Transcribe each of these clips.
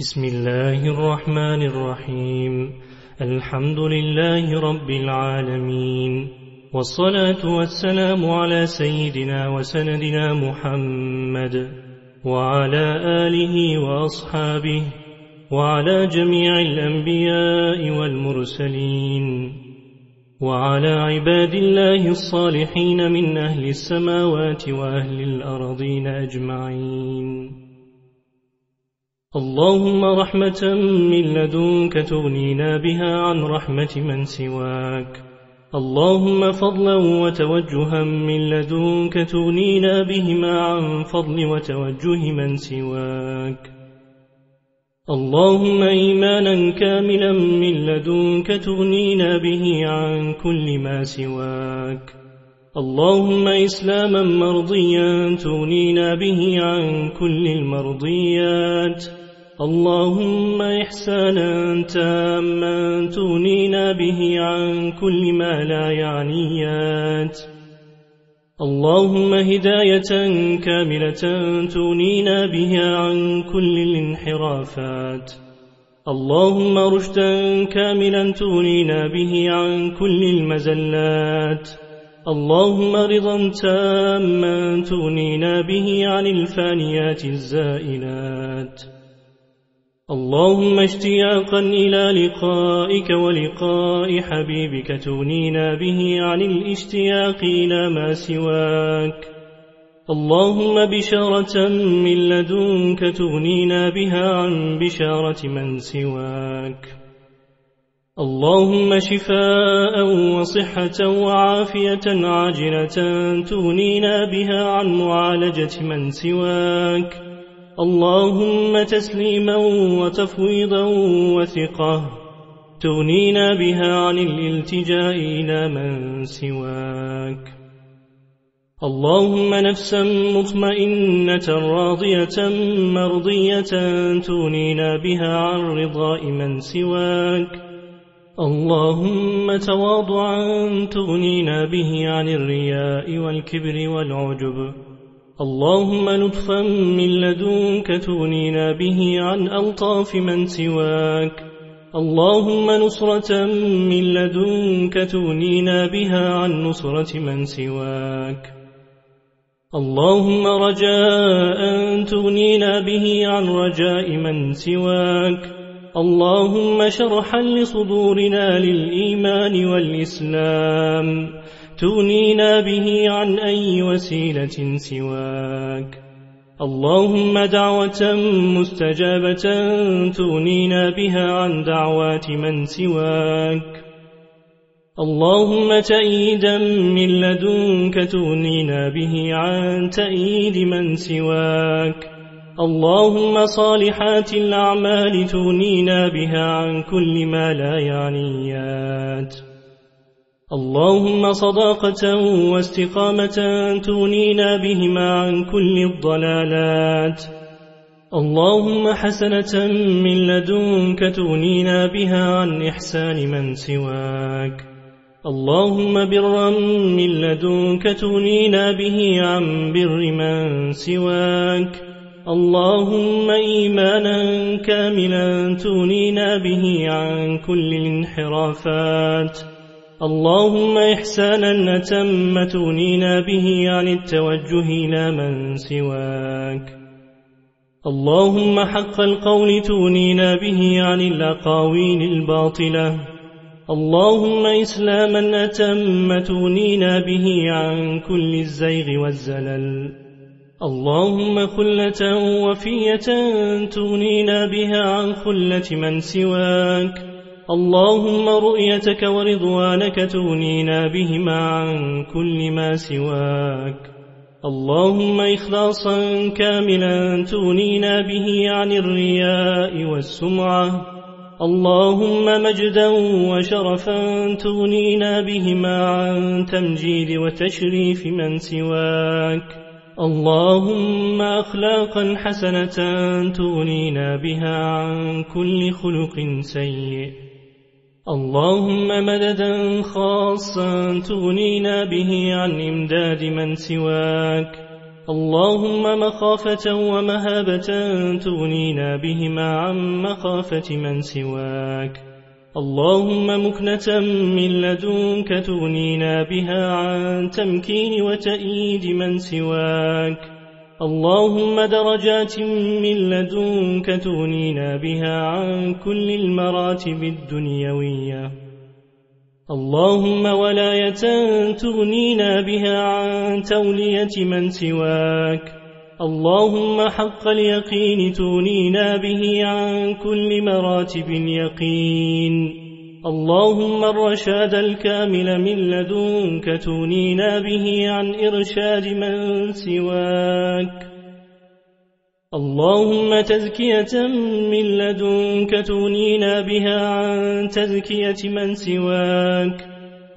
بسم الله الرحمن الرحيم الحمد لله رب العالمين والصلاة والسلام على سيدنا وسندنا محمد وعلى آله وأصحابه وعلى جميع الأنبياء والمرسلين وعلى عباد الله الصالحين من أهل السماوات وأهل الأرضين أجمعين اللهم رحمة من لدنك تغنينا بها عن رحمة من سواك. اللهم فضلا وتوجها من لدنك تغنينا بهما عن فضل وتوجه من سواك. اللهم إيمانا كاملا من لدنك تغنينا به عن كل ما سواك. اللهم إسلاما مرضيا تغنينا به عن كل المرضيات. اللهم إحسانا تاما تغنينا به عن كل ما لا يعنيات اللهم هداية كاملة تغنينا بها عن كل الانحرافات. اللهم رشدا كاملا تغنينا به عن كل المزلات. اللهم رضا تاما تغنينا به عن الفانيات الزائلات. اللهم اشتياقا إلى لقائك ولقاء حبيبك تغنينا به عن الاشتياق إلى ما سواك. اللهم بشارة من لدنك تغنينا بها عن بشارة من سواك. اللهم شفاء وصحة وعافية عاجلة تغنينا بها عن معالجة من سواك. اللهم تسليما وتفويضا وثقة. تغنينا بها عن الالتجاء إلى من سواك. اللهم نفسا مطمئنة راضية مرضية. تغنينا بها عن رضاء من سواك. اللهم تواضعا. تغنينا به عن الرياء والكبر والعجب. اللهم لطفا من لدنك تغنينا به عن ألطاف من سواك. اللهم نصرة من لدنك تغنينا بها عن نصرة من سواك. اللهم رجاء تغنينا به عن رجاء من سواك. اللهم شرحا لصدورنا للإيمان والإسلام. تغنينا به عن أي وسيلة سواك. اللهم دعوة مستجابة تغنينا بها عن دعوات من سواك. اللهم تأييدا من لدنك تغنينا به عن تأييد من سواك. اللهم صالحات الأعمال تغنينا بها عن كل ما لا يعنيات. اللهم صداقة واستقامة تغنينا بهما عن كل الضلالات. اللهم حسنة من لدنك تغنينا بها عن إحسان من سواك. اللهم برا من لدنك تغنينا به عن بر من سواك. اللهم إيمانا كاملا تغنينا به عن كل الانحرافات. اللهم إحسانا نتم تغنينا به عن التوجه إلى من سواك. اللهم حق القول تغنينا به عن الأقاويل الباطلة. اللهم إسلاما أتم تغنينا به عن كل الزيغ والزلل. اللهم خلة وفية تغنينا بها عن خلة من سواك. اللهم رؤيتك ورضوانك تغنينا بهما عن كل ما سواك. اللهم إخلاصا كاملا تغنينا به عن الرياء والسمعة. اللهم مجدا وشرفا تغنينا بهما عن تمجيد وتشريف من سواك. اللهم أخلاقا حسنة تغنينا بها عن كل خلق سيء. اللهم مددا خاصا تغنينا به عن إمداد من سواك. اللهم مخافة ومهابة تغنينا بهما عن مخافة من سواك. اللهم مكنة من لدنك تغنينا بها عن تمكين وتأييد من سواك. اللهم درجات من لدنك تغنينا بها عن كل المراتب الدنيوية. اللهم ولاية تغنينا بها عن تولية من سواك. اللهم حق اليقين تغنينا به عن كل مراتب اليقين. اللهم الرشاد الكامل من لدنك تغنينا به عن إرشاد من سواك. اللهم تزكية من لدنك تغنينا بها عن تزكية من سواك.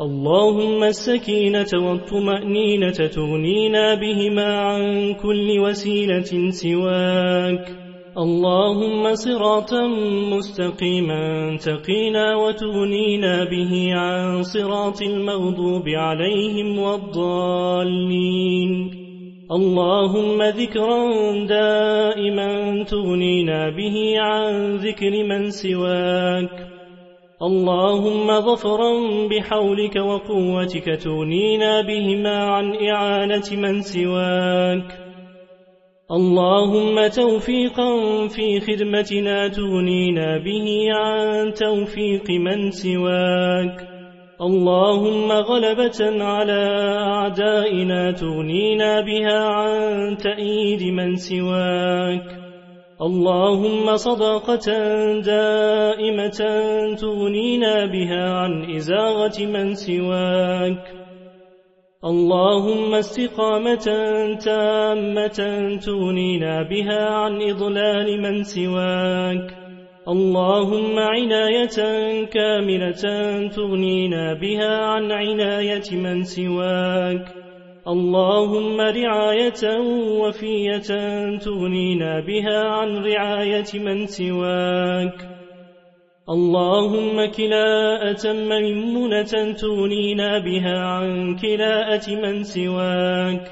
اللهم السكينة والطمأنينة تغنينا بهما عن كل وسيلة سواك. اللهم صراطا مستقيما تقينا وتغنينا به عن صراط المغضوب عليهم والضالين. اللهم ذكرا دائما تغنينا به عن ذكر من سواك. اللهم ظفرا بحولك وقوتك تغنينا بهما عن إعانة من سواك. اللهم توفيقا في خدمتنا تغنينا به عن توفيق من سواك. اللهم غلبة على أعدائنا تغنينا بها عن تأييد من سواك. اللهم صداقة دائمة تغنينا بها عن إزاغة من سواك. اللهم استقامة تامة تغنينا بها عن إضلال من سواك. اللهم عناية كاملة تغنينا بها عن عناية من سواك. اللهم رعاية وفية تغنينا بها عن رعاية من سواك. اللهم كلاءة ميمونة تغنينا بها عن كلاءة من سواك.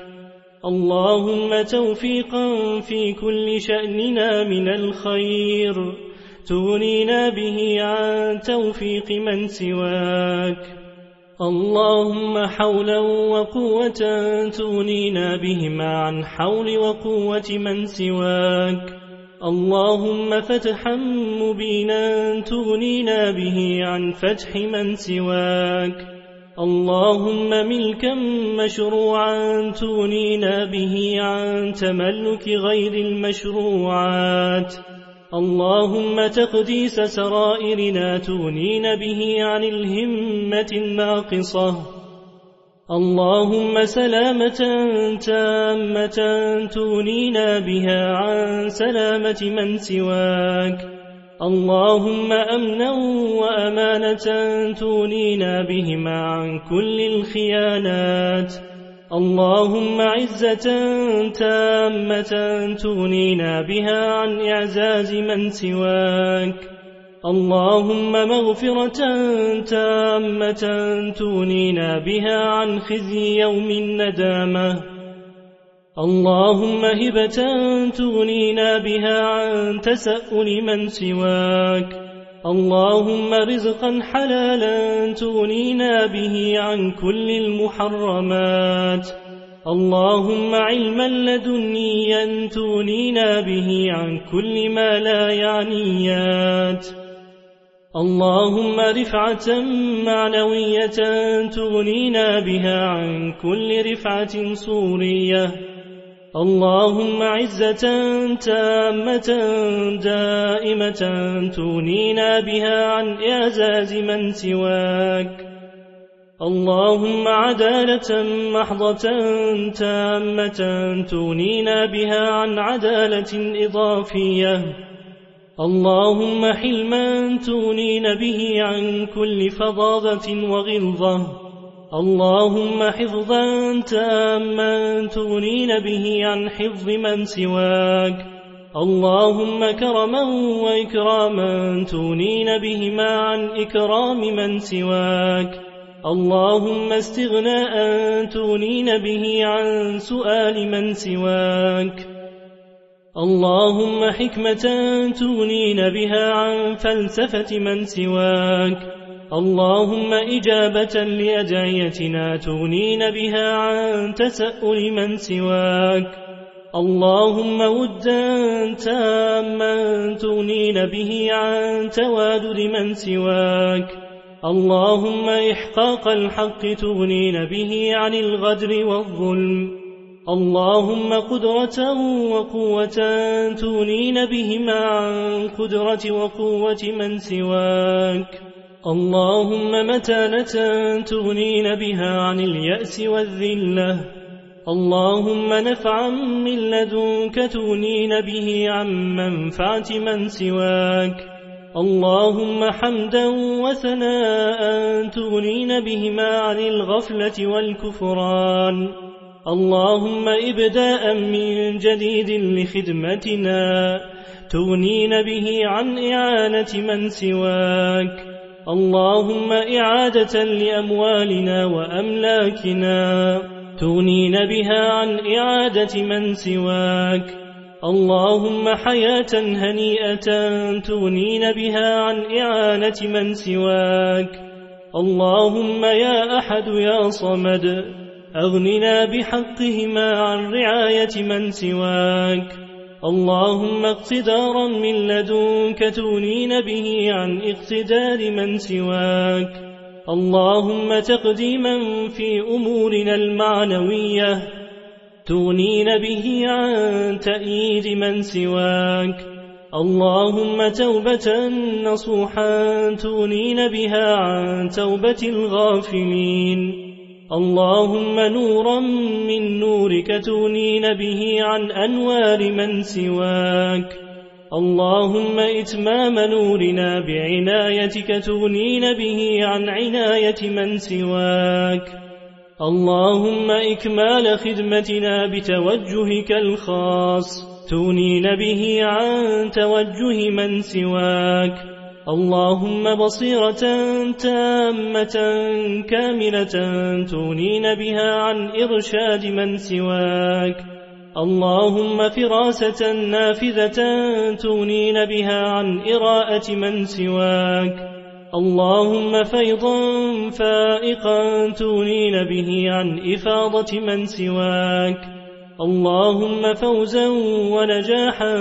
اللهم توفيقا في كل شأننا من الخير تغنينا به عن توفيق من سواك. اللهم حولا وقوة تغنينا بهما عن حول وقوة من سواك. اللهم فتحا مبينا تغنينا به عن فتح من سواك. اللهم ملكا مشروعا تغنينا به عن تملك غير المشروعات. اللهم تقديس سرائرنا تغنين به عن الهمة الناقصة. اللهم سلامة تامة تغنينا بها عن سلامة من سواك. اللهم أمنا وأمانة تغنينا بهما عن كل الخيانات. اللهم عزة تامة تغنينا بها عن إعزاز من سواك. اللهم مغفرة تامة تغنينا بها عن خزي يوم الندامة. اللهم هبة تغنينا بها عن تسأل من سواك. اللهم رزقا حلالا تغنينا به عن كل المحرمات. اللهم علما لدنيا تغنينا به عن كل ما لا يعنيات. اللهم رفعة معنوية تغنينا بها عن كل رفعة صورية اللهم عزة تامة دائمة تغنينا بها عن إعزاز من سواك. اللهم عدالة محضة تامة تغنينا بها عن عدالة إضافية. اللهم حلما تغنين به عن كل فظاظة وغلظة. اللهم حفظا تاما تغنين به عن حفظ من سواك. اللهم كرما وإكراما تغنين بهما عن إكرام من سواك. اللهم استغناء تونين به عن سؤال من سواك. اللهم حكمة تونين بها عن فلسفة من سواك. اللهم إجابة لأدعيتنا تونين بها عن تسأل من سواك. اللهم ودا تاما تونين به عن توادد من سواك. اللهم إحقاق الحق تغنين به عن الغدر والظلم. اللهم قدرة وقوة تونين بهما عن قدرة وقوة من سواك. اللهم متانة تغنين بها عن اليأس والذلة. اللهم نفعا من لدنك تغنين به عن منفعة من سواك. اللهم حمدا وثناء تغنين بهما عن الغفلة والكفران. اللهم إبداء من جديد لخدمتنا تغنين به عن إعانة من سواك. اللهم إعادة لأموالنا وأملاكنا تغنين بها عن إعادة من سواك. اللهم حياة هنيئة تغنين بها عن إعانة من سواك. اللهم يا أحد يا صمد أغننا بحقهما عن رعاية من سواك. اللهم اقتدارا من لدنك تونين به عن اقتدار من سواك. اللهم تقديما في أمورنا المعنوية تونين به عن تأييد من سواك. اللهم توبة نصوحا تونين بها عن توبة الغافلين. اللهم نورا من نورك تونين به عن أنوار من سواك. اللهم إتمام نورنا بعنايتك تغنين به عن عناية من سواك. اللهم إكمال خدمتنا بتوجهك الخاص تونين به عن توجه من سواك. اللهم بصيرة تامة كاملة تونين بها عن إرشاد من سواك. اللهم فراسة نافذة تونين بها عن إراءة من سواك. اللهم فيضا فائقا تونين به عن إفاضة من سواك. اللهم فوزا ونجاحا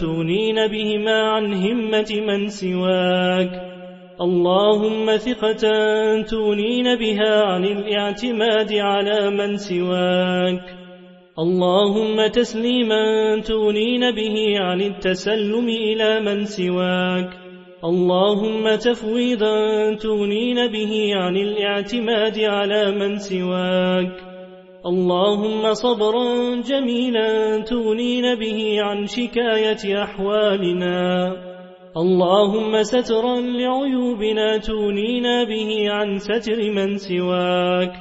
تغنين بهما عن همة من سواك. اللهم ثقة تغنين بها عن الاعتماد على من سواك. اللهم تسليما تغنين به عن التسلم إلى من سواك. اللهم تفويضا تغنين به عن الاعتماد على من سواك. اللهم صبرا جميلا تغنين به عن شكاية أحوالنا. اللهم سترا لعيوبنا تغنينا به عن ستر من سواك.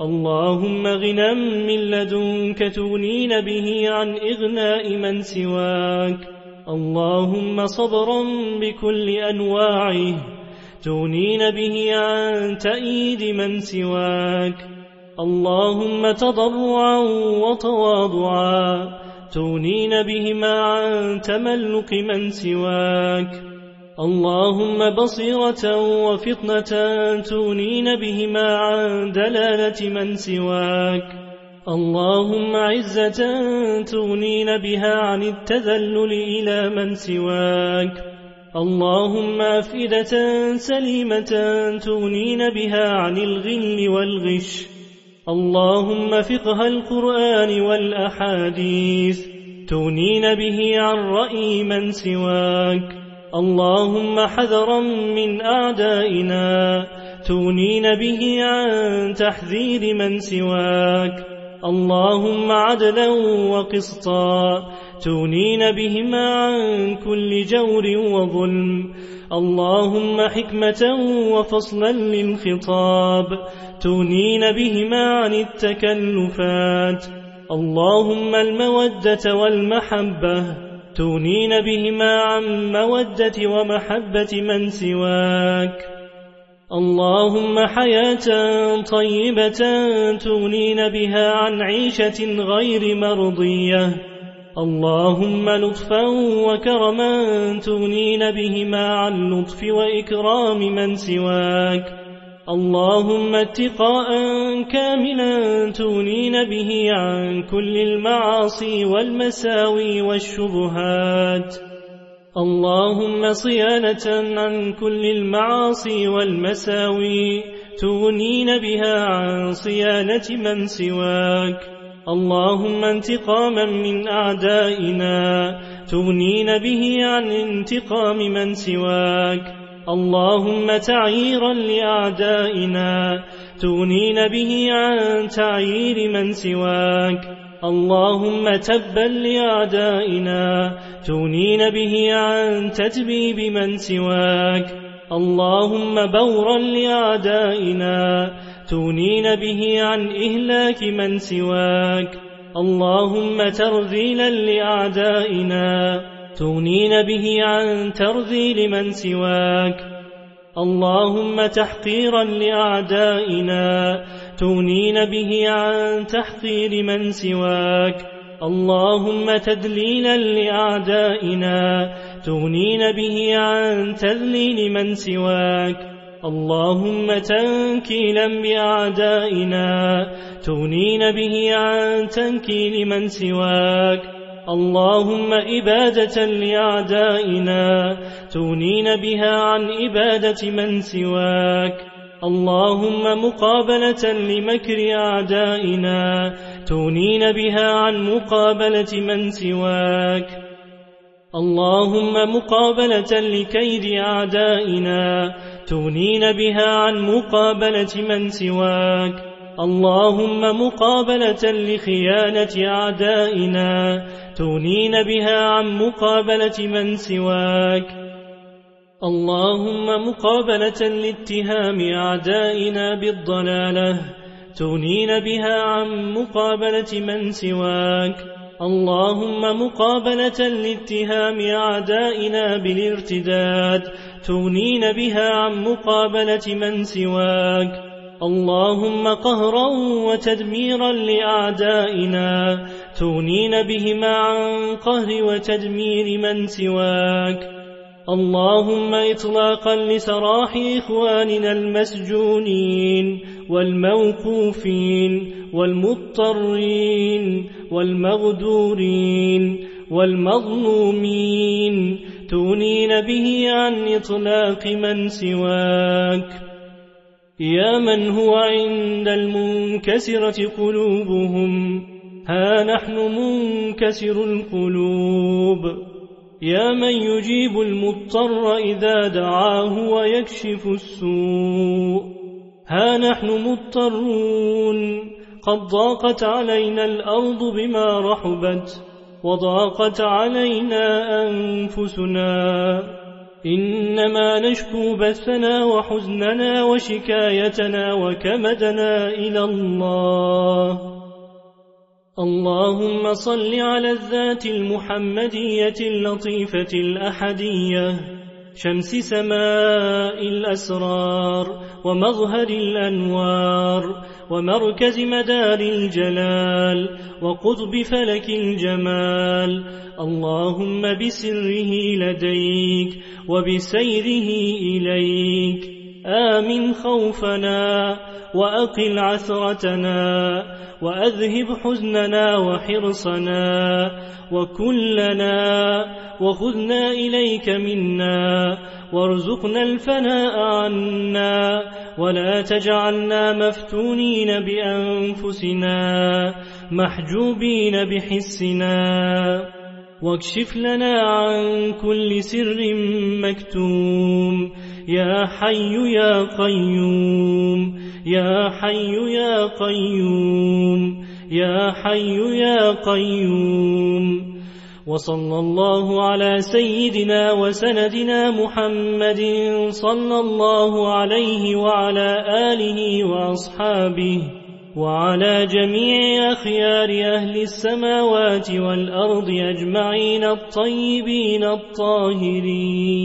اللهم غنى من لدنك تغنين به عن إغناء من سواك. اللهم صبرا بكل أنواعه تغنين به عن تأييد من سواك. اللهم تضرعا وتواضعا. تونين بهما عن تملق من سواك. اللهم بصيرة وفطنة تونين بهما عن دلالة من سواك. اللهم عزة تغنين بها عن التذلل إلى من سواك. اللهم أفئدة سليمة تغنين بها عن الغل والغش. اللهم فقه القرآن والأحاديث تونين به عن رأي من سواك. اللهم حذرا من أعدائنا تونين به عن تحذير من سواك. اللهم عدلا وقسطا تونين بهما عن كل جور وظلم. اللهم حكمة وفصلا للخطاب. تونين بهما عن التكلفات. اللهم المودة والمحبة. تونين بهما عن مودة ومحبة من سواك. اللهم حياة طيبة تغنين بها عن عيشة غير مرضية. اللهم لطفا وكرما تغنين بهما عن لطف وإكرام من سواك. اللهم اتقاء كاملا تغنين به عن كل المعاصي والمساوي والشبهات. اللهم صيانة عن كل المعاصي والمساوي تغنين بها عن صيانة من سواك. اللهم انتقاما من أعدائنا تغنين به عن انتقام من سواك. اللهم تعييرا لأعدائنا تغنين به عن تعيير من سواك. اللهم تبا لأعدائنا تونين به عن تتبيب من سواك. اللهم بورا لأعدائنا تونين به عن إهلاك من سواك. اللهم ترذيلا لأعدائنا. تونين به عن ترذيل من سواك. اللهم تحقيرا لأعدائنا. تونين به عن تحقير من سواك. اللهم تدليلا لأعدائنا. تغنين به عن تذليل من سواك. اللهم تنكيلا بأعدائنا تغنين به عن تنكيل من سواك. اللهم إبادة لأعدائنا تغنين بها عن إبادة من سواك. اللهم مقابلة لمكر أعدائنا تونين بها عن مقابلة من سواك. اللهم مقابلة لكيد أعدائنا تونين بها عن مقابلة من سواك. اللهم مقابلة لخيانة أعدائنا تونين بها عن مقابلة من سواك. اللهم مقابلة لاتهام أعدائنا بالضلالة تغنين بها عن مقابلة من سواك. اللهم مقابلة لاتهام أعدائنا بالارتداد تغنين بها عن مقابلة من سواك. اللهم قهرا وتدميرا لأعدائنا. تغنين بهما عن قهر وتدمير من سواك. اللهم إطلاقا لسراح إخواننا المسجونين والموقوفين والمضطرين والمغدورين والمظلومين تونين به عن إطلاق من سواك يا من هو عند المنكسرة قلوبهم ها نحن منكسر القلوب يا من يجيب المضطر إذا دعاه ويكشف السوء ها نحن مضطرون قد ضاقت علينا الأرض بما رحبت وضاقت علينا أنفسنا. إنما نشكو بثنا وحزننا وشكايتنا وكمدنا إلى الله. اللهم صل على الذات المحمدية اللطيفة الأحدية. شمس سماء الأسرار ومظهر الأنوار. ومركز مدار الجلال وقطب فلك الجمال. اللهم بسره لديك وبسيره إليك. آمن خوفنا وأقل عثرتنا وأذهب حزننا وحرصنا وكلنا وخذنا إليك منا وارزقنا الفناء عنا ولا تجعلنا مفتونين بأنفسنا محجوبين بحسنا واكشف لنا عن كل سر مكتوم. يا حي يا قيوم يا حي يا قيوم يا حي يا قيوم. وصلى الله على سيدنا وسندنا محمد صلى الله عليه وعلى آله وأصحابه. وعلى جميع أخيار أهل السماوات والأرض أجمعين الطيبين الطاهرين.